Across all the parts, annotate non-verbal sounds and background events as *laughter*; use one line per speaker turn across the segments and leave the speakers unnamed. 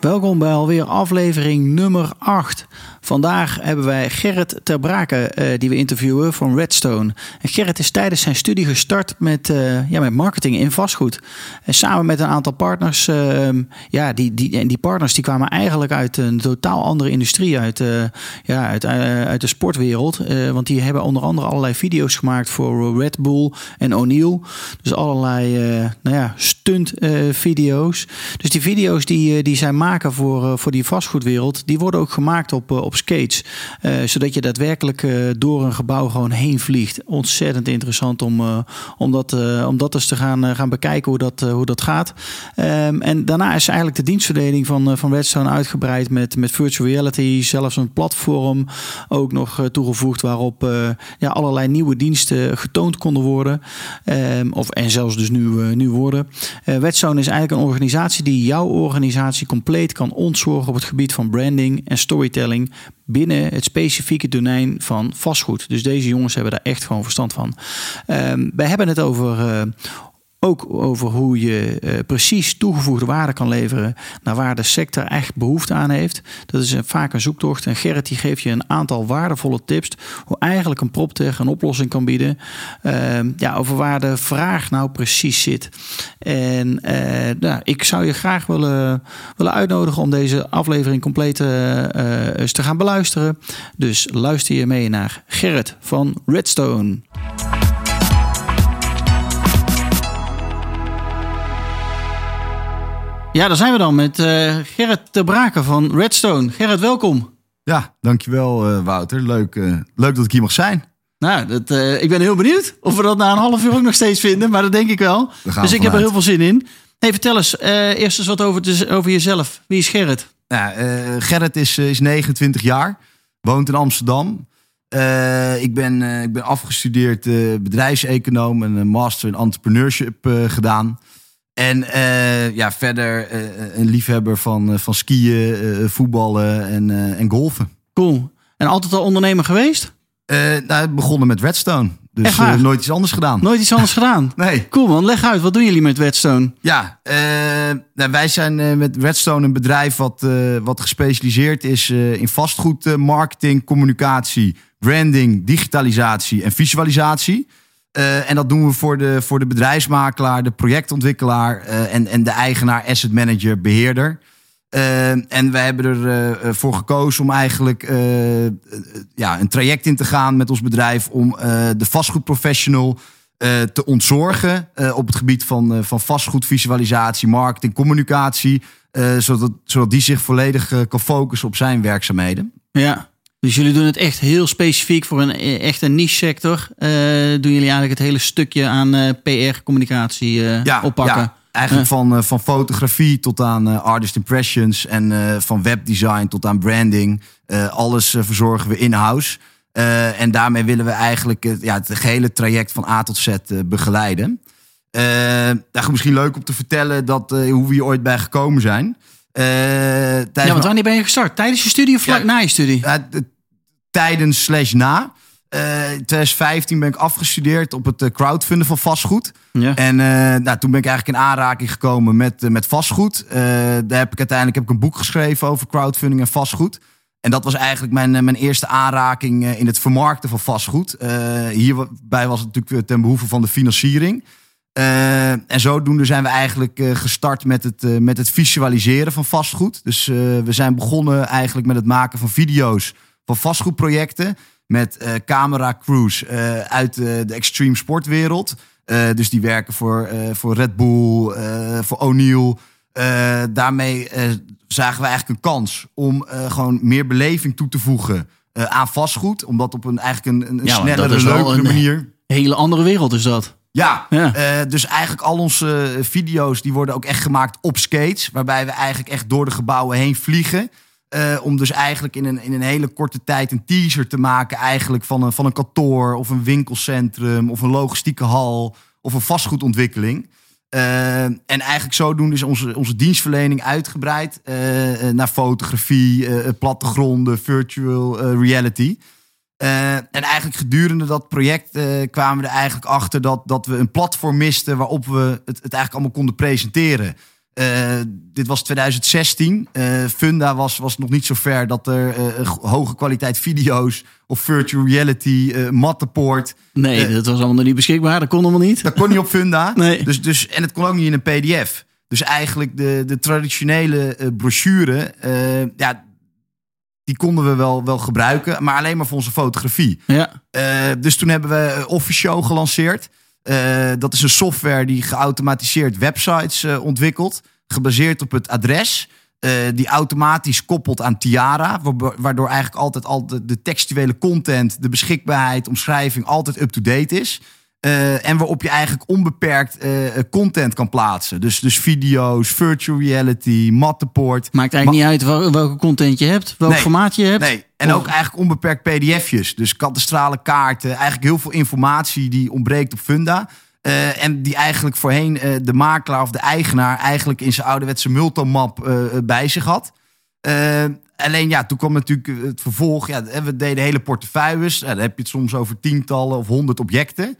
Welkom bij alweer aflevering nummer 8. Vandaag hebben wij Gerrit Ter Brake uh, die we interviewen van Redstone. En Gerrit is tijdens zijn studie gestart met, uh, ja, met marketing in vastgoed. En samen met een aantal partners. Uh, ja, die, die, en die partners die kwamen eigenlijk uit een totaal andere industrie. Uit, ja, uit, uit de sportwereld. want die hebben onder andere allerlei video's gemaakt voor Red Bull en O'Neill. Dus allerlei nou ja, stunt video's. Dus die video's die, die zij maken voor, voor die vastgoedwereld, die worden ook gemaakt op, op skates. Uh, zodat je daadwerkelijk door een gebouw gewoon heen vliegt. Ontzettend interessant om, om, dat, om dat eens te gaan, gaan bekijken hoe dat, hoe dat gaat. Um, en daarna is eigenlijk de dienstverdeling van, van Redstone uitgebreid met, met virtual reality. Zelfs een platform ook nog toegevoegd waarop ja, allerlei nieuwe diensten getoond konden worden. Um, of, en zelfs dus nu, nu worden. Redstone is eigenlijk een organisatie die jouw organisatie compleet kan ontzorgen op het gebied van branding en storytelling binnen het specifieke domein van vastgoed. Dus deze jongens hebben daar echt gewoon verstand van. Um, wij hebben het over. Uh, ook over hoe je uh, precies toegevoegde waarde kan leveren naar waar de sector echt behoefte aan heeft. Dat is een, vaak een zoektocht. En Gerrit die geeft je een aantal waardevolle tips hoe eigenlijk een proptech een oplossing kan bieden. Uh, ja, over waar de vraag nou precies zit. En uh, nou, ik zou je graag willen, willen uitnodigen om deze aflevering compleet eens te gaan beluisteren. Dus luister je mee naar Gerrit van Redstone. Ja, daar zijn we dan met uh, Gerrit de Braken van Redstone. Gerrit, welkom.
Ja, dankjewel uh, Wouter. Leuk, uh, leuk dat ik hier mag zijn.
Nou, dat, ik ben heel benieuwd of we dat na een half uur ook nog steeds vinden, maar dat denk ik wel. Dus ik heb er heel veel zin in. Hey, vertel eens eerst eens wat over, de, over jezelf. Wie is Gerrit?
Ja, Gerrit is, is 29 jaar, woont in Amsterdam. ik, ben, ik ben afgestudeerd bedrijfseconoom en een master in entrepreneurship gedaan. En uh, ja, verder uh, een liefhebber van, van skiën, voetballen en, en golfen.
Cool. En altijd al ondernemer geweest?
nou, begonnen met Redstone. Dus nooit iets anders gedaan.
Nooit iets anders gedaan? *laughs*
nee.
Cool man, leg uit. Wat doen jullie met Redstone?
Ja, nou, wij zijn met Redstone een bedrijf wat, wat gespecialiseerd is in vastgoed, marketing, communicatie, branding, digitalisatie en visualisatie. Uh, en dat doen we voor de, voor de bedrijfsmakelaar, de projectontwikkelaar uh, en, en de eigenaar, asset manager, beheerder. Uh, en we hebben ervoor voor gekozen om eigenlijk ja, een traject in te gaan met ons bedrijf om de vastgoedprofessional te ontzorgen op het gebied van, van vastgoedvisualisatie, marketing, communicatie. zodat, zodat die zich volledig kan focussen op zijn werkzaamheden.
Ja. Dus jullie doen het echt heel specifiek voor een e-, echt een niche sector. Uh, doen jullie eigenlijk het hele stukje aan uh, PR, communicatie uh,
ja,
oppakken?
Ja. Eigenlijk van, van fotografie tot aan artist impressions en van webdesign tot aan branding. alles verzorgen we in-house. en daarmee willen we eigenlijk ja, het gehele traject van A tot Z begeleiden. daar is misschien leuk om te vertellen dat, hoe we hier ooit bij gekomen zijn.
Uh, ja, want wanneer ben je gestart? Tijdens je studie of vlak na je studie?
Tijdens slash na. Uh, in 2015 ben ik afgestudeerd op het crowdfunden van vastgoed. Ja. En nou, toen ben ik eigenlijk in aanraking gekomen met, met vastgoed. daar heb ik uiteindelijk heb ik een boek geschreven over crowdfunding en vastgoed. En dat was eigenlijk mijn, mijn eerste aanraking in het vermarkten van vastgoed. hierbij was het natuurlijk ten behoeve van de financiering. Uh, en zodoende zijn we eigenlijk uh, gestart met het, uh, met het visualiseren van vastgoed. Dus we zijn begonnen eigenlijk met het maken van video's van vastgoedprojecten. Met camera crews uit de extreme sportwereld. dus die werken voor, voor Red Bull, voor O'Neill. daarmee zagen we eigenlijk een kans om gewoon meer beleving toe te voegen aan vastgoed. Omdat op een eigenlijk een, een ja, snellere, leukere manier. Een
hele andere wereld is dat.
Ja, ja. Uh, dus eigenlijk al onze video's die worden ook echt gemaakt op skates. Waarbij we eigenlijk echt door de gebouwen heen vliegen. om dus eigenlijk in een, in een hele korte tijd een teaser te maken, eigenlijk van een, van een kantoor of een winkelcentrum of een logistieke hal of een vastgoedontwikkeling. Uh, en eigenlijk zodoende is onze, onze dienstverlening uitgebreid naar fotografie, plattegronden, virtual reality. En eigenlijk gedurende dat project kwamen we er eigenlijk achter dat, dat we een platform misten waarop we het, het eigenlijk allemaal konden presenteren. Uh, dit was 2016. Uh, Funda was, was nog niet zo ver dat er hoge kwaliteit video's of virtual reality, mattenpoort.
Nee, dat was allemaal nog niet beschikbaar. Dat kon allemaal niet.
Dat kon niet op Funda. *laughs* nee. dus, dus, en het kon ook niet in een PDF. Dus eigenlijk de, de traditionele brochure, ja, die konden we wel, wel gebruiken, maar alleen maar voor onze fotografie. Ja. dus toen hebben we Officio gelanceerd. Uh, dat is een software die geautomatiseerd websites uh, ontwikkelt. Gebaseerd op het adres. Die automatisch koppelt aan Tiara. Waardoor eigenlijk altijd, altijd de textuele content, de beschikbaarheid, omschrijving altijd up-to-date is. Uh, en waarop je eigenlijk onbeperkt uh, content kan plaatsen. Dus, dus video's, virtual reality, mattenpoort.
Maakt eigenlijk niet uit welke content je hebt, welk formaat je hebt.
Nee, en ook eigenlijk onbeperkt pdf'jes. Dus kadastrale kaarten, eigenlijk heel veel informatie die ontbreekt op Funda. Uh, en die eigenlijk voorheen de makelaar of de eigenaar eigenlijk in zijn ouderwetse multomap bij zich had. Alleen ja, toen kwam natuurlijk het vervolg. Ja, we deden hele portefeuilles. Ja, dan heb je het soms over tientallen of honderd objecten.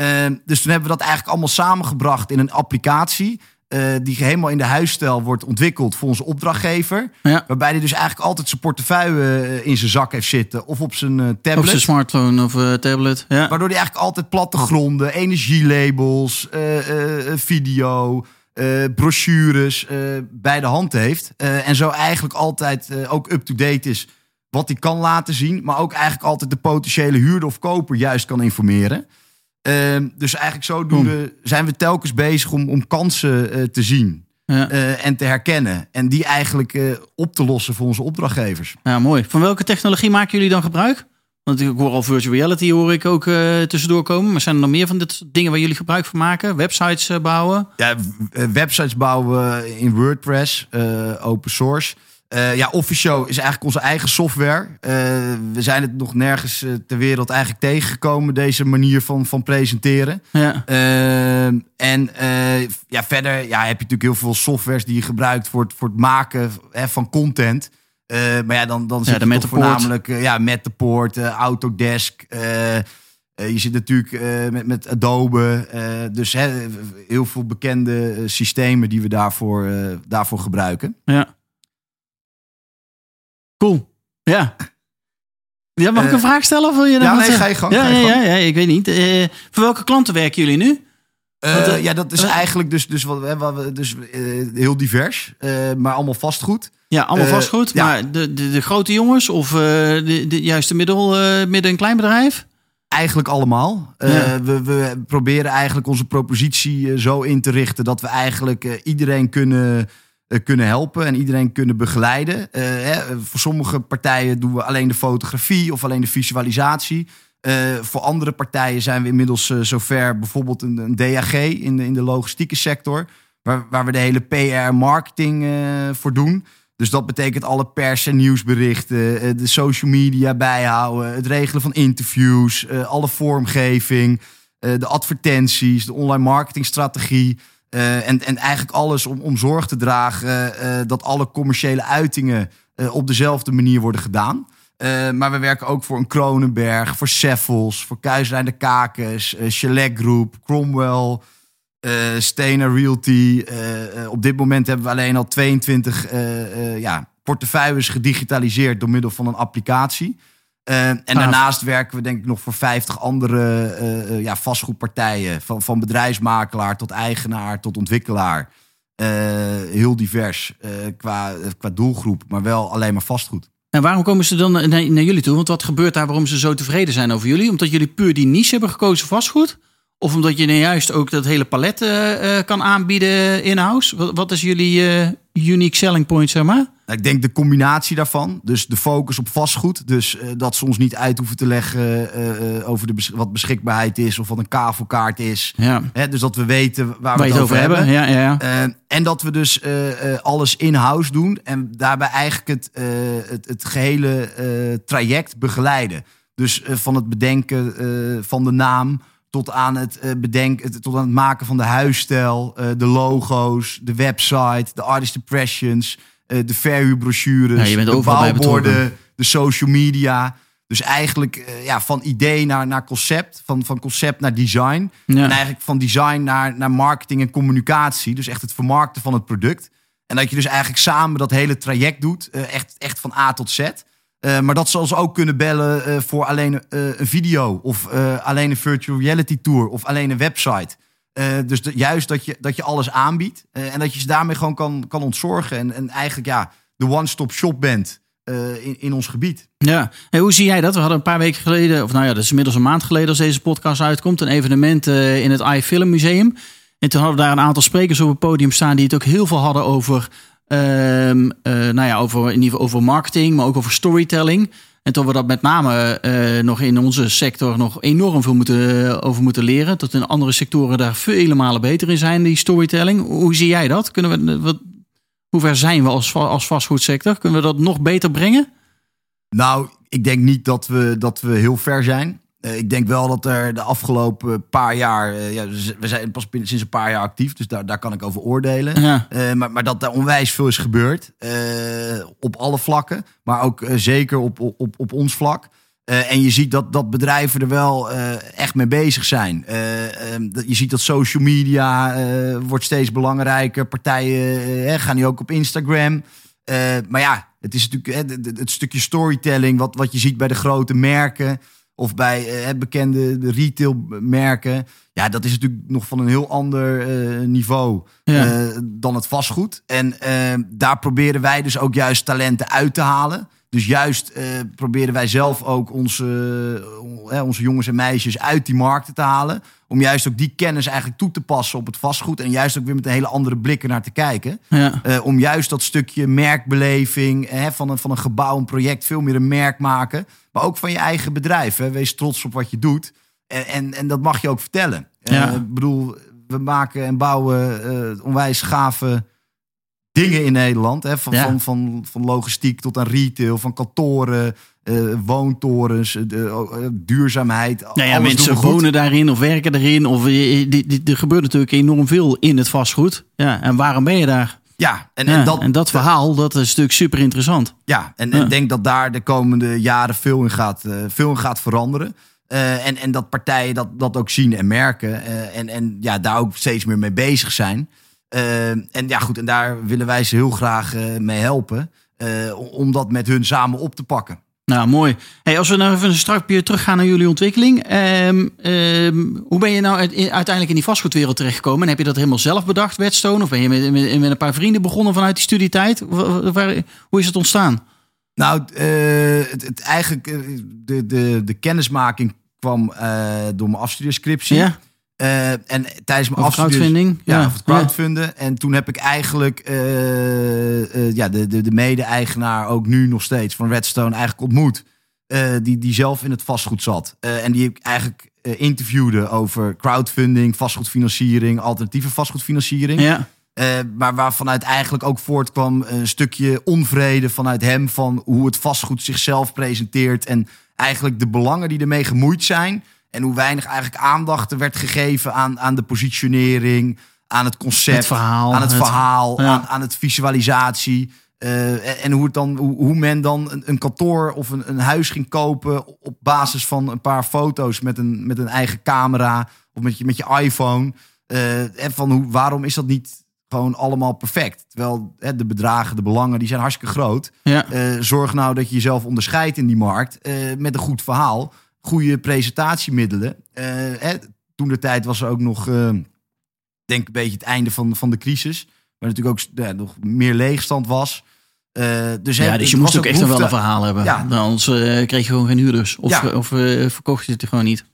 Uh, *coughs* dus toen hebben we dat eigenlijk allemaal samengebracht in een applicatie. Uh, die helemaal in de huisstijl wordt ontwikkeld voor onze opdrachtgever. Ja. Waarbij hij dus eigenlijk altijd zijn portefeuille eh, in zijn zak heeft zitten. Of op zijn tablet. Op
zijn smartphone of tablet. Ja.
Waardoor hij eigenlijk altijd plattegronden, energielabels, video uh, brochures uh, bij de hand heeft. Uh, en zo eigenlijk altijd ook up-to-date is wat hij kan laten zien. Maar ook eigenlijk altijd de potentiële huurder of koper juist kan informeren. Ehm, dus eigenlijk zodoende zijn we telkens bezig om, om kansen te zien. Ja. en te herkennen. En die eigenlijk op te lossen voor onze opdrachtgevers.
Ja, mooi. Van welke technologie maken jullie dan gebruik? Want ik hoor al virtual reality hoor ik ook uh, tussendoor komen. Maar zijn er nog meer van dit dingen waar jullie gebruik van maken? Websites uh, bouwen?
Ja, eh, websites bouwen in WordPress, open source. ja, Officio is eigenlijk onze eigen software. we zijn het nog nergens ter wereld eigenlijk tegengekomen, deze manier van, van presenteren. Ja. en ja, verder ja, heb je natuurlijk heel veel softwares die je gebruikt voor het, voor het maken hè, van content. Uh, maar ja, dan, dan zit je toch voornamelijk uh, ja, met de poort, uh, Autodesk. je zit natuurlijk met, met Adobe. dus heel veel bekende systemen die we daarvoor, daarvoor gebruiken.
Ja. Cool. Ja. Ja, mag ik een vraag stellen? Of wil je
ja, nee, ga je gang.
Ja,
ga je
ja, gang. ja, ja, ik weet niet. voor welke klanten werken jullie nu?
Ja, dat is eigenlijk dus, dus, wat, wat, dus heel divers, maar allemaal vastgoed.
Ja, allemaal vastgoed. Maar de, de, de, grote jongens of de, de, juist de middel, midden- en kleinbedrijf?
Eigenlijk allemaal. Ja. we, we proberen eigenlijk onze propositie zo in te richten dat we eigenlijk iedereen kunnen, kunnen helpen en iedereen kunnen begeleiden. Hè, voor sommige partijen doen we alleen de fotografie of alleen de visualisatie. Uh, voor andere partijen zijn we inmiddels uh, zover, bijvoorbeeld een, een, DAG in de, in de logistieke sector, waar, waar we de hele PR-marketing uh, voor doen. Dus dat betekent alle pers- en nieuwsberichten, de social media bijhouden, het regelen van interviews, alle vormgeving, de advertenties, de online marketingstrategie. en, en eigenlijk alles om, om zorg te dragen dat alle commerciële uitingen op dezelfde manier worden gedaan. Maar we werken ook voor een Kronenberg, voor Seffels, voor Kuislijn de Kakens, uh, Chalet Group, Cromwell, uh, Realty. op dit moment hebben we alleen al 22 ja, portefeuilles gedigitaliseerd door middel van een applicatie. en daarnaast werken we denk ik nog voor 50 andere ja, vastgoedpartijen. Van, van bedrijfsmakelaar tot eigenaar tot ontwikkelaar. heel divers qua, qua doelgroep, maar wel alleen maar vastgoed.
En waarom komen ze dan naar, naar, jullie toe? Want wat gebeurt daar waarom ze zo tevreden zijn over jullie? Omdat jullie puur die niche hebben gekozen vastgoed? Of omdat je nou juist ook dat hele palet uh, kan aanbieden in-house? Wat, wat, is jullie uh, unique selling point, zeg maar?
Nou, ik denk de combinatie daarvan. Dus de focus op vastgoed. Dus uh, dat ze ons niet uit hoeven te leggen over de bes wat beschikbaarheid is of wat een kavelkaart is. Ja. Hè, dus dat we weten waar, we het over, hebben. Ja, ja, ja. en dat we dus alles in-house doen en daarbij eigenlijk het, het, het, gehele traject begeleiden. Dus van het bedenken van de naam tot aan het bedenken, tot aan het maken van de huisstijl, de logo's, de website, de artist impressions. Eh, de verhuurbrochures, ja, de bouwborden, de social media. Dus eigenlijk ja, van idee naar, naar concept, van, van concept naar design. En eigenlijk van design naar, naar marketing en communicatie. Dus echt het vermarkten van het product. En dat je dus eigenlijk samen dat hele traject doet, echt, echt van A tot Z. Uh, maar dat ze ook kunnen bellen voor alleen een video of alleen een virtual reality tour of alleen een website. Dus juist dat je, dat je alles aanbiedt. En dat je ze daarmee gewoon kan, kan ontzorgen. En, en eigenlijk ja, de one-stop shop bent in, in ons gebied.
Ja, hey, hoe zie jij dat? We hadden een paar weken geleden, of nou ja, dat is inmiddels een maand geleden als deze podcast uitkomt, een evenement in het iFilm Museum. En toen hadden we daar een aantal sprekers op het podium staan die het ook heel veel hadden over, ehm, nou ja, over, in ieder geval over marketing, maar ook over storytelling. En toen we dat met name uh, nog in onze sector nog enorm veel moeten, over moeten leren. Dat in andere sectoren daar vele malen beter in zijn, die storytelling. Hoe zie jij dat? Kunnen we, wat, hoe ver zijn we als, als vastgoedsector? Kunnen we dat nog beter brengen?
Nou, ik denk niet dat we, dat we heel ver zijn. Uh, ik denk wel dat er de afgelopen paar jaar, uh, ja, we zijn pas sinds een paar jaar actief, dus daar, daar kan ik over oordelen. Ja. Uh, maar, maar dat er onwijs veel is gebeurd. op alle vlakken, maar ook zeker op, op, op ons vlak. en je ziet dat, dat bedrijven er wel echt mee bezig zijn. Ehm, je ziet dat social media wordt steeds belangrijker. Partijen gaan nu ook op Instagram. maar ja, het is natuurlijk het, het stukje storytelling wat, wat je ziet bij de grote merken of bij uh, bekende retailmerken. Ja, dat is natuurlijk nog van een heel ander uh, niveau uh, dan het vastgoed. En daar proberen wij dus ook juist talenten uit te halen. Dus juist proberen wij zelf ook onze, onze jongens en meisjes uit die markten te halen. Om juist ook die kennis eigenlijk toe te passen op het vastgoed. En juist ook weer met een hele andere blikken naar te kijken. Ja. om juist dat stukje merkbeleving van, een, van een gebouw, een project, veel meer een merk maken. Maar ook van je eigen bedrijf. Hè. Wees trots op wat je doet. En, en, en dat mag je ook vertellen. Ja. ik bedoel, we maken en bouwen uh, onwijs gave dingen in Nederland. Hè? Van, van, van, van logistiek tot aan retail, van kantoren, uh, woontorens, uh, duurzaamheid.
Nou ja, mensen wonen daarin of werken daarin. Of, er gebeurt natuurlijk enorm veel in het vastgoed. Ja, en waarom ben je daar?
Ja,
en, en, dat, en dat verhaal, dat is natuurlijk super interessant.
Ja, en ik denk dat daar de komende jaren veel in gaat, uh, veel in gaat veranderen. Uh, en, en dat partijen dat, dat ook zien en merken. Uh, en, en ja, daar ook steeds meer mee bezig zijn. En ja, goed, en daar willen wij ze heel graag mee helpen. om dat met hun samen op te pakken.
Nou, mooi. Hey, als we nou even een strakje teruggaan naar jullie ontwikkeling. Um, um, hoe ben je nou uiteindelijk in die vastgoedwereld terechtgekomen? En heb je dat helemaal zelf bedacht, Whetstone? Of ben je met, met, met een paar vrienden begonnen vanuit die studietijd? Waar, hoe is het ontstaan?
Nou, uh, het, het, eigenlijk, eh, de, de, de kennismaking kwam uh, door mijn afstudeerscriptie. Ja. Uh, en tijdens mijn
afstudie.
Ja, of het crowdfunden. En toen heb ik eigenlijk uh, uh, ja, de, de, de mede-eigenaar, ook nu nog steeds, van Redstone eigenlijk ontmoet. die, die zelf in het vastgoed zat. en die ik eigenlijk interviewde over crowdfunding, vastgoedfinanciering, alternatieve vastgoedfinanciering. Ja. maar waarvanuit eigenlijk ook voortkwam een stukje onvrede vanuit hem van hoe het vastgoed zichzelf presenteert. En eigenlijk de belangen die ermee gemoeid zijn. En hoe weinig eigenlijk aandacht er werd gegeven aan, aan de positionering, aan het concept,
het verhaal,
aan het, verhaal, aan, aan het visualisatie. Uh, en hoe, het dan, hoe, hoe men dan een, een kantoor of een, een, huis ging kopen op basis van een paar foto's met een, met een eigen camera of met je, met je iPhone. Uh, en van hoe, waarom is dat niet gewoon allemaal perfect? Terwijl hè, de bedragen, de belangen, die zijn hartstikke groot. Ja. Uh, zorg nou dat je jezelf onderscheidt in die markt met een goed verhaal goede presentatiemiddelen. Hè, toen de tijd was er ook nog, uh, denk een beetje het einde van, van de crisis. Waar natuurlijk ook ja, nog meer leegstand was.
Uh, dus ja, dus je moest ook echt wel een verhaal hebben. Ja. Anders kreeg je gewoon geen huurders. Of, ja. of verkocht je het gewoon niet.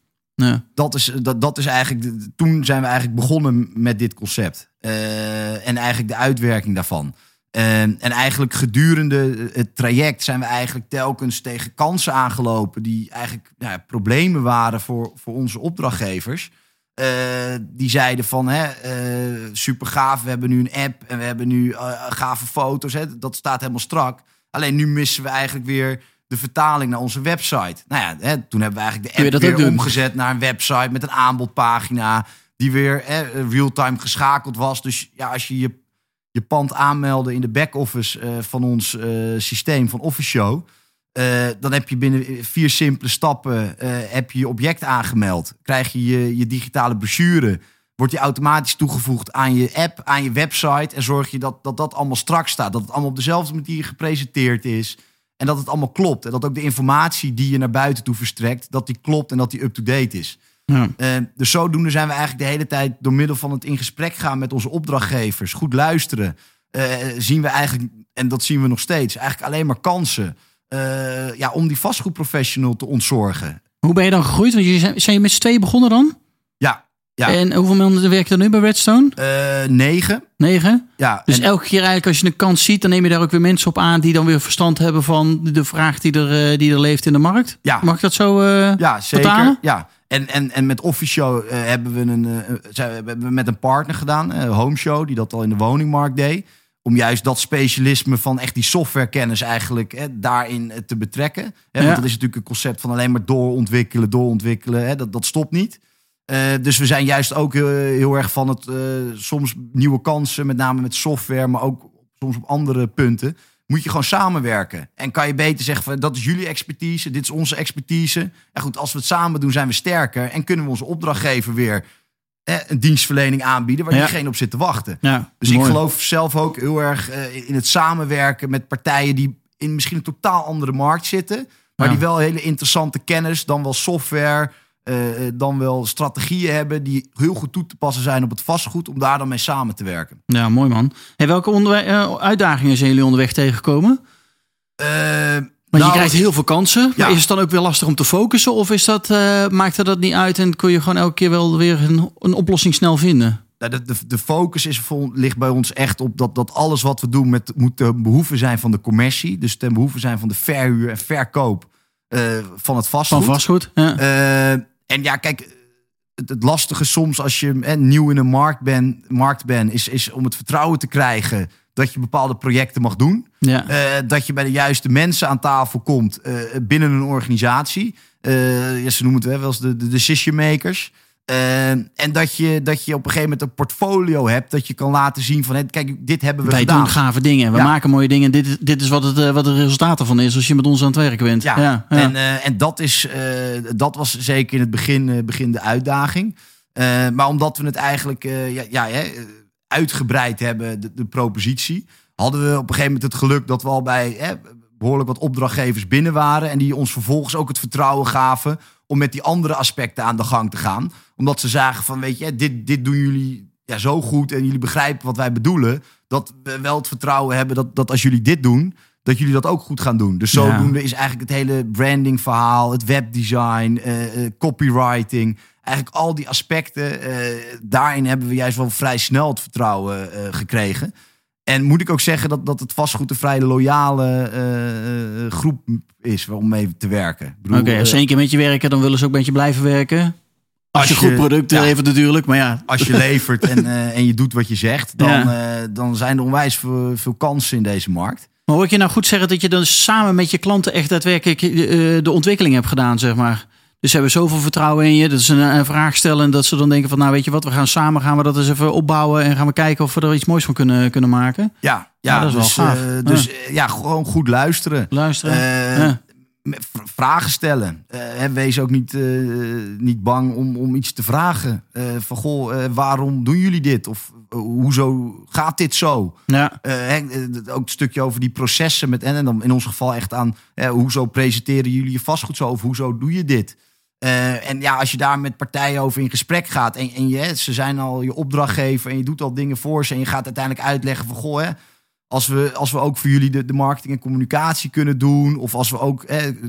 Dat, is, dat, dat is eigenlijk. Toen zijn we eigenlijk begonnen met dit concept. en eigenlijk de uitwerking daarvan. En, en eigenlijk gedurende het traject zijn we eigenlijk telkens tegen kansen aangelopen die eigenlijk ja, problemen waren voor, voor onze opdrachtgevers. Uh, die zeiden van hè, uh, super gaaf, we hebben nu een app en we hebben nu uh, gave foto's. Hè, dat staat helemaal strak. Alleen nu missen we eigenlijk weer de vertaling naar onze website. Nou ja, hè, toen hebben we eigenlijk de app weer omgezet naar een website met een aanbodpagina. Die weer real-time geschakeld was. Dus ja, als je je, je pand aanmeldde in de back-office uh, van ons uh, systeem van Office Show. Uh, dan heb je binnen vier simpele stappen heb je, je object aangemeld. Krijg je, je je digitale brochure. Wordt die automatisch toegevoegd aan je app, aan je website. En zorg je dat, dat dat allemaal strak staat. Dat het allemaal op dezelfde manier gepresenteerd is. En dat het allemaal klopt. En dat ook de informatie die je naar buiten toe verstrekt, dat die klopt en dat die up-to-date is. Ja. Uh, dus zodoende zijn we eigenlijk de hele tijd door middel van het in gesprek gaan met onze opdrachtgevers, goed luisteren, uh, zien we eigenlijk, en dat zien we nog steeds, eigenlijk alleen maar kansen uh, ja, om die vastgoedprofessional te ontzorgen.
Hoe ben je dan gegroeid? Want je zijn, zijn je met z'n tweeën begonnen dan?
Ja. ja.
En hoeveel mensen werken er nu bij Redstone?
negen.
Negen?
Ja.
Dus elke keer eigenlijk als je een kans ziet, dan neem je daar ook weer mensen op aan die dan weer verstand hebben van de vraag die er, die er leeft in de markt?
Ja.
Mag ik dat zo
ja, zeker. Ja. En, en, en met Officio uh, hebben we een, uh, zijn, we hebben met een partner gedaan, uh, Home Show, die dat al in de woningmarkt deed. Om juist dat specialisme van echt die softwarekennis eigenlijk hè, daarin te betrekken. Hè, ja. Want dat is natuurlijk een concept van alleen maar doorontwikkelen, doorontwikkelen. Hè, dat, dat stopt niet. dus we zijn juist ook heel, heel erg van het soms nieuwe kansen, met name met software, maar ook soms op andere punten moet je gewoon samenwerken. En kan je beter zeggen van dat is jullie expertise, dit is onze expertise. En goed, als we het samen doen, zijn we sterker en kunnen we onze opdrachtgever weer eh, een dienstverlening aanbieden waar ja. diegene op zit te wachten.
Ja,
dus mooi. ik geloof zelf ook heel erg uh, in het samenwerken met partijen die in misschien een totaal andere markt zitten, maar ja. die wel hele interessante kennis, dan wel software. Uh, dan wel strategieën hebben die heel goed toe te passen zijn op het vastgoed, om daar dan mee samen te werken.
Ja, mooi man. Hey, welke uh, uitdagingen zijn jullie onderweg tegengekomen?
Uh,
Want nou, je krijgt heel veel kansen. Ja. Is het dan ook weer lastig om te focussen? Of is dat, maakt dat niet uit en kun je gewoon elke keer wel weer een, een oplossing snel vinden?
De, de, de focus is, ligt bij ons echt op dat, dat alles wat we doen met, moet ten behoeve zijn van de commercie. Dus ten behoeve zijn van de verhuur en verkoop van het vastgoed.
Van vastgoed, ja.
En ja, kijk, het, het lastige soms als je hè, nieuw in een markt bent, markt ben, is, is om het vertrouwen te krijgen dat je bepaalde projecten mag doen.
Ja.
Uh, dat je bij de juiste mensen aan tafel komt uh, binnen een organisatie. Uh, ja, ze noemen het wel eens de, de decision makers. Uh, en dat je, dat je op een gegeven moment een portfolio hebt dat je kan laten zien van, kijk, dit hebben we
Wij
gedaan.
Wij doen gave dingen, we ja. maken mooie dingen. Dit, is, dit is wat het, uh, wat het resultaat ervan is als je met ons aan het werk bent.
Ja, ja, ja. En, uh, en dat, is, dat was zeker in het begin, begin de uitdaging. maar omdat we het eigenlijk ja, ja, uitgebreid hebben, de, de, propositie, hadden we op een gegeven moment het geluk dat we al bij behoorlijk wat opdrachtgevers binnen waren en die ons vervolgens ook het vertrouwen gaven om met die andere aspecten aan de gang te gaan. Omdat ze zagen van, weet je, dit, dit doen jullie ja, zo goed en jullie begrijpen wat wij bedoelen. Dat we wel het vertrouwen hebben dat, dat als jullie dit doen, dat jullie dat ook goed gaan doen. Dus zodoende ja. is eigenlijk het hele branding verhaal, het webdesign, uh, uh, copywriting, eigenlijk al die aspecten. Uh, daarin hebben we juist wel vrij snel het vertrouwen gekregen. En moet ik ook zeggen dat, dat het vastgoed een vrij loyale uh, groep is om mee te werken.
Oké, okay, als ze één keer met je werken, dan willen ze ook met je blijven werken. Als, als je, goed product ja, levert natuurlijk, maar ja.
Als je levert en, uh, *laughs* en je doet wat je zegt, dan, ja. uh, dan zijn er onwijs veel, veel kansen in deze markt.
Maar hoor ik je nou goed zeggen dat je dan samen met je klanten echt daadwerkelijk de ontwikkeling hebt gedaan, zeg maar? Dus ze hebben zoveel vertrouwen in je. Dat ze een, een, vraag stellen en dat ze dan denken van... nou weet je wat, we gaan samen gaan we dat eens even opbouwen... en gaan we kijken of we er iets moois van kunnen, kunnen maken.
Ja, ja,
dat is
dus,
wel gaaf.
Uh, dus ja. gewoon goed luisteren.
Luisteren,
uh, ja. Vragen stellen. Uh, wees ook niet, niet bang om, om iets te vragen. van goh, waarom doen jullie dit? Of hoezo gaat dit zo?
Ja.
ook een stukje over die processen met en, en dan in ons geval echt aan hoezo presenteren jullie je vastgoed zo? Of hoezo doe je dit? En ja, als je daar met partijen over in gesprek gaat en, en je, ze zijn al je opdrachtgever en je doet al dingen voor ze en je gaat uiteindelijk uitleggen van goh, hè, als, we, als we ook voor jullie de, de marketing en communicatie kunnen doen, of als we ook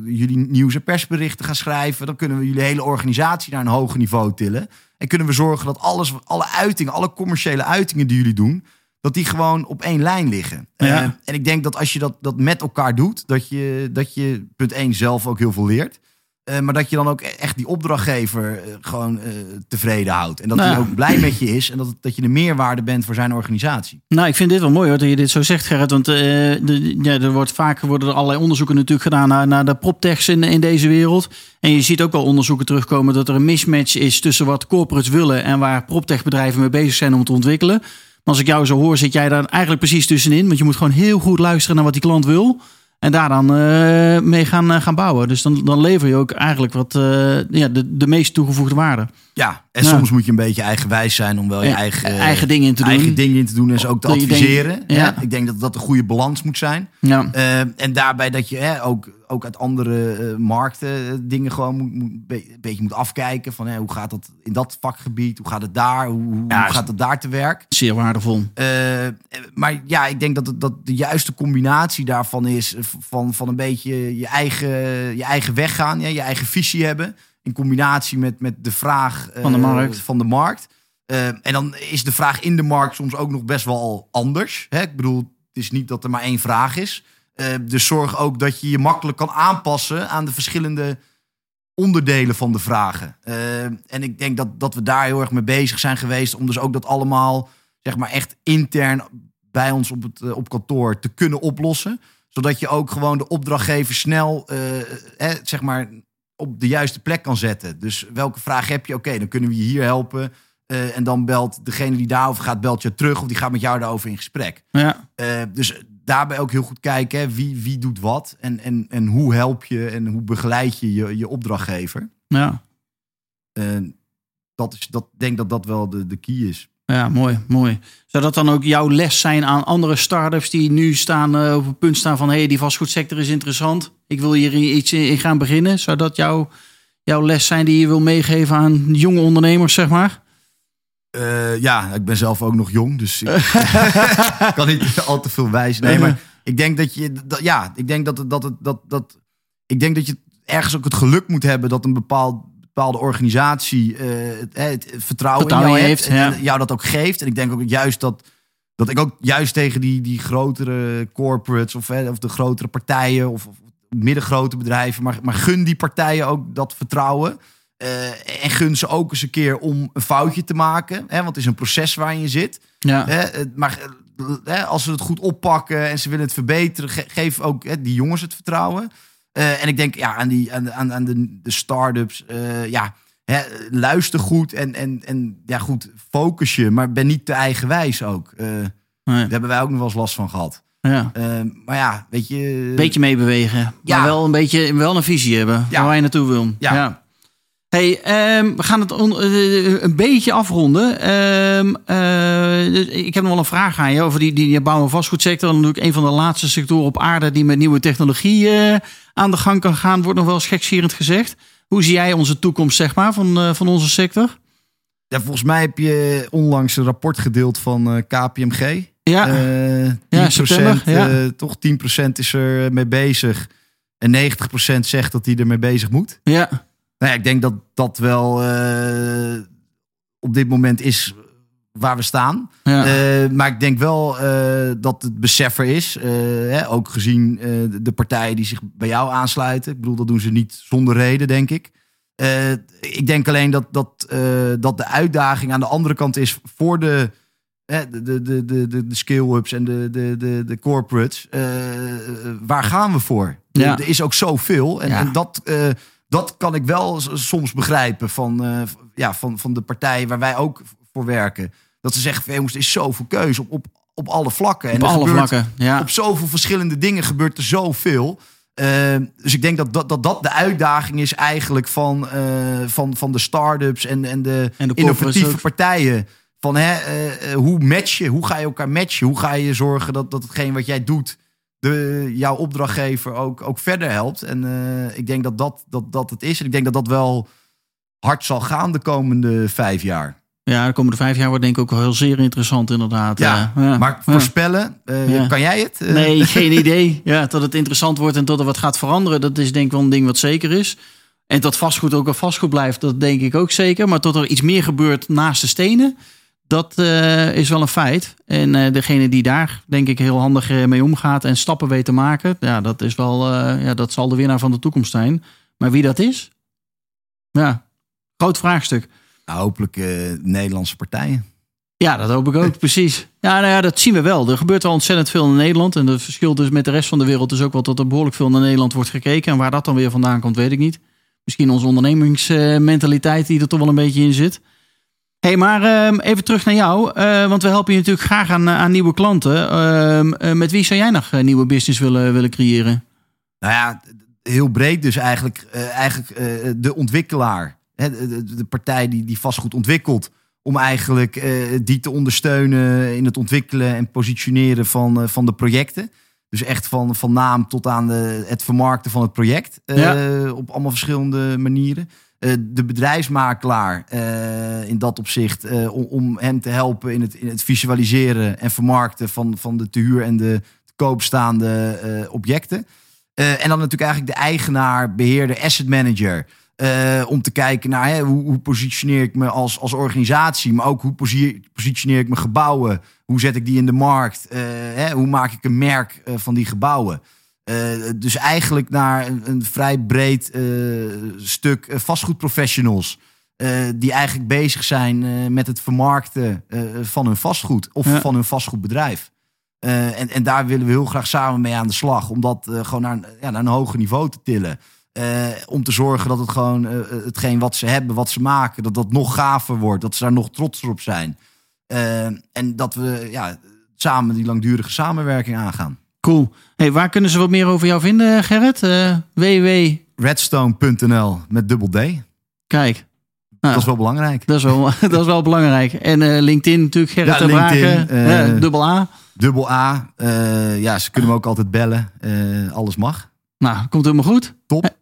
jullie nieuws- en persberichten gaan schrijven, dan kunnen we jullie hele organisatie naar een hoger niveau tillen. En kunnen we zorgen dat alles, alle uitingen, alle commerciële uitingen die jullie doen, dat die gewoon op één lijn liggen.
Ja.
En ik denk dat als je dat, dat met elkaar doet, dat je, dat je punt één zelf ook heel veel leert. Eh, maar dat je dan ook echt die opdrachtgever eh, gewoon eh, tevreden houdt. En dat
Nou
hij ook blij met je is. En dat, dat je de meerwaarde bent voor zijn organisatie.
Nou, ik vind dit wel mooi hoor, dat je dit zo zegt, Gerrit. Want de, ja, er wordt vaak worden er allerlei onderzoeken natuurlijk gedaan naar, naar de proptechs in, in deze wereld. En je ziet ook wel onderzoeken terugkomen dat er een mismatch is tussen wat corporates willen en waar proptechbedrijven mee bezig zijn om te ontwikkelen. Maar als ik jou zo hoor, zit jij daar eigenlijk precies tussenin. Want je moet gewoon heel goed luisteren naar wat die klant wil. En daar dan eh, mee gaan, eh, gaan bouwen. Dus dan, dan lever je ook eigenlijk wat, eh, ja, de, de meest toegevoegde waarde.
Ja, en
Ja.
soms moet je een beetje eigenwijs zijn om wel je eigen,
eigen dingen in te doen.
eigen dingen in te doen en ze ook te
Dat
adviseren.
ja.
Ja. Ik denk dat dat een goede balans moet zijn.
Ja.
Eh, en daarbij dat je hè, ook, ook uit andere eh, markten eh, dingen gewoon moet, een beetje moet afkijken. Van hè, hoe gaat dat in dat vakgebied? Hoe gaat het daar? Hoe, hoe gaat het daar te werk?
Zeer waardevol.
Eh, maar ja, ik denk dat, het, dat de juiste combinatie daarvan is van, van een beetje je eigen, je eigen weg gaan, ja, je eigen visie hebben. In combinatie met, met de vraag eh,
Van de markt.
Van de markt. Eh, en dan is de vraag in de markt soms ook nog best wel anders. Hè? Ik bedoel, het is niet dat er maar één vraag is. Eh, dus zorg ook dat je je makkelijk kan aanpassen aan de verschillende onderdelen van de vragen. Eh, en ik denk dat, dat we daar heel erg mee bezig zijn geweest. Om dus ook dat allemaal, zeg maar, echt intern bij ons op, het, eh, op kantoor te kunnen oplossen. Zodat je ook gewoon de opdrachtgever snel, eh, eh, zeg maar, op de juiste plek kan zetten. Dus welke vraag heb je? Oké, dan kunnen we je hier helpen. Eh, en dan belt degene die daarover gaat, belt je terug. Of die gaat met jou daarover in gesprek.
Ja.
Eh, dus daarbij ook heel goed kijken, hè, wie, wie doet wat. En, en, en hoe help je en hoe begeleid je je, je opdrachtgever.
Ja.
En dat is, dat denk dat dat wel de, de key is.
Ja, mooi, mooi. Zou dat dan ook jouw les zijn aan andere start-ups die nu staan, eh, op het punt staan van... hé, hey, die vastgoedsector is interessant. Ik wil hier iets in gaan beginnen. Zou dat jouw, jouw les zijn die je wil meegeven aan jonge ondernemers, zeg maar?
Eh, ja, ik ben zelf ook nog jong, dus ik *laughs* kan niet al te veel. Nee, maar ik denk dat je, dat, ja, ik denk dat het, dat het, dat, dat, ik denk dat je ergens ook het geluk moet hebben dat een bepaald, bepaalde organisatie eh, het, het vertrouwen, in jou
heeft,
en
ja.
jou dat ook geeft. En ik denk ook juist dat, dat ik ook juist tegen die, die grotere corporates of, hè, of de grotere partijen of, of middengrote bedrijven, maar, maar gun die partijen ook dat vertrouwen. Eh, en gun ze ook eens een keer om een foutje te maken. Hè, want het is een proces waarin je zit.
Ja,
Hè, maar eh, hè, als ze het goed oppakken en ze willen het verbeteren, ge- geef ook hè, die jongens het vertrouwen. Eh, en ik denk ja, aan, die, aan, aan, aan de, de start-ups. eh, ja, hè, luister goed en, en, en ja, goed, focus je. Maar ben niet te eigenwijs ook. Eh,
nee.
daar hebben wij ook nog wel eens last van gehad.
ja.
Maar ja, weet je...
beetje meebewegen.
Ja.
Maar wel een beetje wel een visie hebben
Ja.
waar je naartoe wil.
Ja.
Hey, ehm, we gaan het on- eh, een beetje afronden. Ehm, eh, ik heb nog wel een vraag aan je over die, die bouw- en vastgoedsector. Natuurlijk een van de laatste sectoren op aarde die met nieuwe technologie eh, aan de gang kan gaan. Wordt nog wel eens gekscherend gezegd. Hoe zie jij onze toekomst zeg maar, van, eh, van onze sector?
Ja, volgens mij heb je onlangs een rapport gedeeld van eh, KPMG.
Ja,
Eh 10%,
Ja, september, ja.
eh, toch 10% is er mee bezig. En 90% zegt dat hij ermee bezig moet.
ja,
Nou ja, ik denk dat dat wel eh, op dit moment is waar we staan.
ja.
Eh, maar ik denk wel eh, dat het besef er is. hè, ook gezien de partijen die zich bij jou aansluiten. Ik bedoel, dat doen ze niet zonder reden, denk ik. Ik denk alleen dat, dat, dat de uitdaging aan de andere kant is voor de, de, de, de, de, de, scale-ups en de, de, de, de corporates. waar gaan we voor?
Ja.
Er is ook zoveel. En,
Ja.
en dat, dat kan ik wel soms begrijpen van, eh, ja, van, van de partijen waar wij ook voor werken. Dat ze zeggen, jongens, er is zoveel keuze op, op, op alle vlakken. En
op
er
alle
gebeurt-
vlakken. Ja.
op zoveel verschillende dingen gebeurt er zoveel. Eh, dus ik denk dat dat, dat dat de uitdaging is eigenlijk van, eh, van, van de start-ups en, en de,
En de
innovatieve partijen. Van hè, eh, hoe match je? Hoe ga je elkaar matchen? Hoe ga je zorgen dat, dat hetgeen wat jij doet, de, jouw opdrachtgever ook, ook verder helpt? En eh, ik denk dat dat, dat dat het is. En ik denk dat dat wel hard zal gaan de komende vijf jaar.
Ja, de komende vijf jaar wordt denk ik ook wel heel zeer interessant inderdaad.
Ja,
Eh, ja.
Maar voorspellen, eh,
Ja.
kan jij het?
Nee, *laughs* geen idee. Ja, dat het interessant wordt en dat er wat gaat veranderen, dat is denk ik wel een ding wat zeker is. En dat vastgoed ook wel vastgoed blijft, dat denk ik ook zeker. Maar tot er iets meer gebeurt naast de stenen, Dat uh, is wel een feit. En uh, degene die daar, denk ik, heel handig mee omgaat en stappen weet te maken, ja, dat, is wel, uh, ja, dat zal de winnaar van de toekomst zijn. Maar wie dat is? Ja, groot vraagstuk.
Nou, hopelijk Nederlandse partijen.
Ja, dat hoop ik ook, *laughs* precies. Ja, nou ja, dat zien we wel. Er gebeurt al ontzettend veel in Nederland. En het verschil dus met de rest van de wereld is ook wel dat er behoorlijk veel naar Nederland wordt gekeken. En waar dat dan weer vandaan komt, weet ik niet. Misschien onze ondernemingsmentaliteit die er toch wel een beetje in zit. Hey, maar ehm, even terug naar jou. Uh, want we helpen je natuurlijk graag aan, aan nieuwe klanten. Ehm, eh, met wie zou jij nog nieuwe business willen, willen creëren?
Nou ja, heel breed dus eigenlijk. eigenlijk de ontwikkelaar. Hè, de, de, partij die, die vastgoed ontwikkelt om eigenlijk die te ondersteunen in het ontwikkelen en positioneren van, van de projecten. Dus echt van, van naam tot aan de, het vermarkten van het project. Ja. Op allemaal verschillende manieren. De bedrijfsmakelaar in dat opzicht. om, om hem te helpen in het, visualiseren en vermarkten van, van de te huur en de te koop staande objecten. en dan natuurlijk eigenlijk de eigenaar, beheerder, asset manager. Om te kijken naar hè, hoe, hoe, positioneer ik me als, als organisatie, maar ook hoe positioneer ik mijn gebouwen, hoe zet ik die in de markt, hè, hoe maak ik een merk van die gebouwen. Dus eigenlijk naar een, een vrij breed stuk vastgoedprofessionals. die eigenlijk bezig zijn met het vermarkten van hun vastgoed of van hun vastgoedbedrijf. en, en daar willen we heel graag samen mee aan de slag. Om dat gewoon naar, ja, naar een hoger niveau te tillen. Om te zorgen dat het gewoon hetgeen wat ze hebben, wat ze maken, dat dat nog gaver wordt. Dat ze daar nog trotser op zijn. En dat we ja, samen die langdurige samenwerking aangaan.
Cool. Hey, waar kunnen ze wat meer over jou vinden, Gerrit? www.
Redstone.nl met dubbel D.
Kijk.
Nou, dat is wel belangrijk.
Dat is wel, *laughs* dat is wel belangrijk. En LinkedIn natuurlijk, Gerrit ja, Braken, dubbel A.
Dubbel A. ja, ze kunnen me ook altijd bellen. alles mag.
Nou, komt helemaal goed.
Top.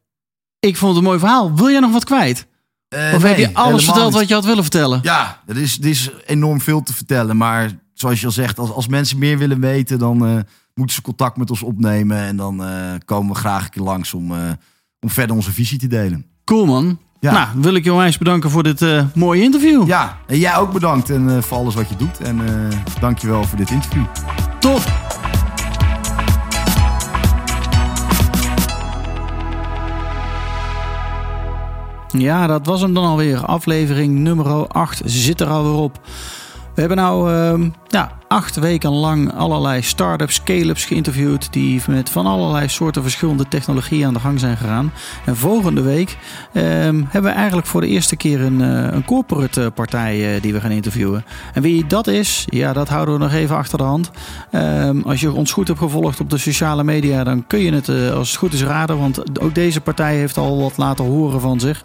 Ik vond het een mooi verhaal. Wil jij nog wat kwijt? Uh, of heb je alles verteld wat je had willen vertellen?
Ja, er is, er is enorm veel te vertellen. Maar zoals je al zegt, als, als mensen meer willen weten, dan uh, moeten ze contact met ons opnemen. En dan uh, komen we graag een keer langs om, om verder onze visie te delen.
Cool man. Ja. Nou, wil ik je onwijs bedanken voor dit mooie interview.
Ja, en jij ook bedankt en, voor alles wat je doet. En dank je wel voor dit interview.
Top. Ja, dat was hem dan alweer. Aflevering nummer 8 zit er alweer op. We hebben nou uh, ja, acht weken lang allerlei start-ups, scale-ups geïnterviewd. die met van allerlei soorten verschillende technologieën aan de gang zijn gegaan. En volgende week um, hebben we eigenlijk voor de eerste keer een, uh, een corporate partij uh, die we gaan interviewen. En wie dat is, ja, dat houden we nog even achter de hand. Um, als je ons goed hebt gevolgd op de sociale media, dan kun je het als het goed is raden. Want ook deze partij heeft al wat laten horen van zich.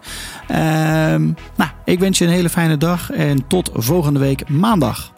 Um, nou, ik wens je een hele fijne dag en tot volgende week maandag.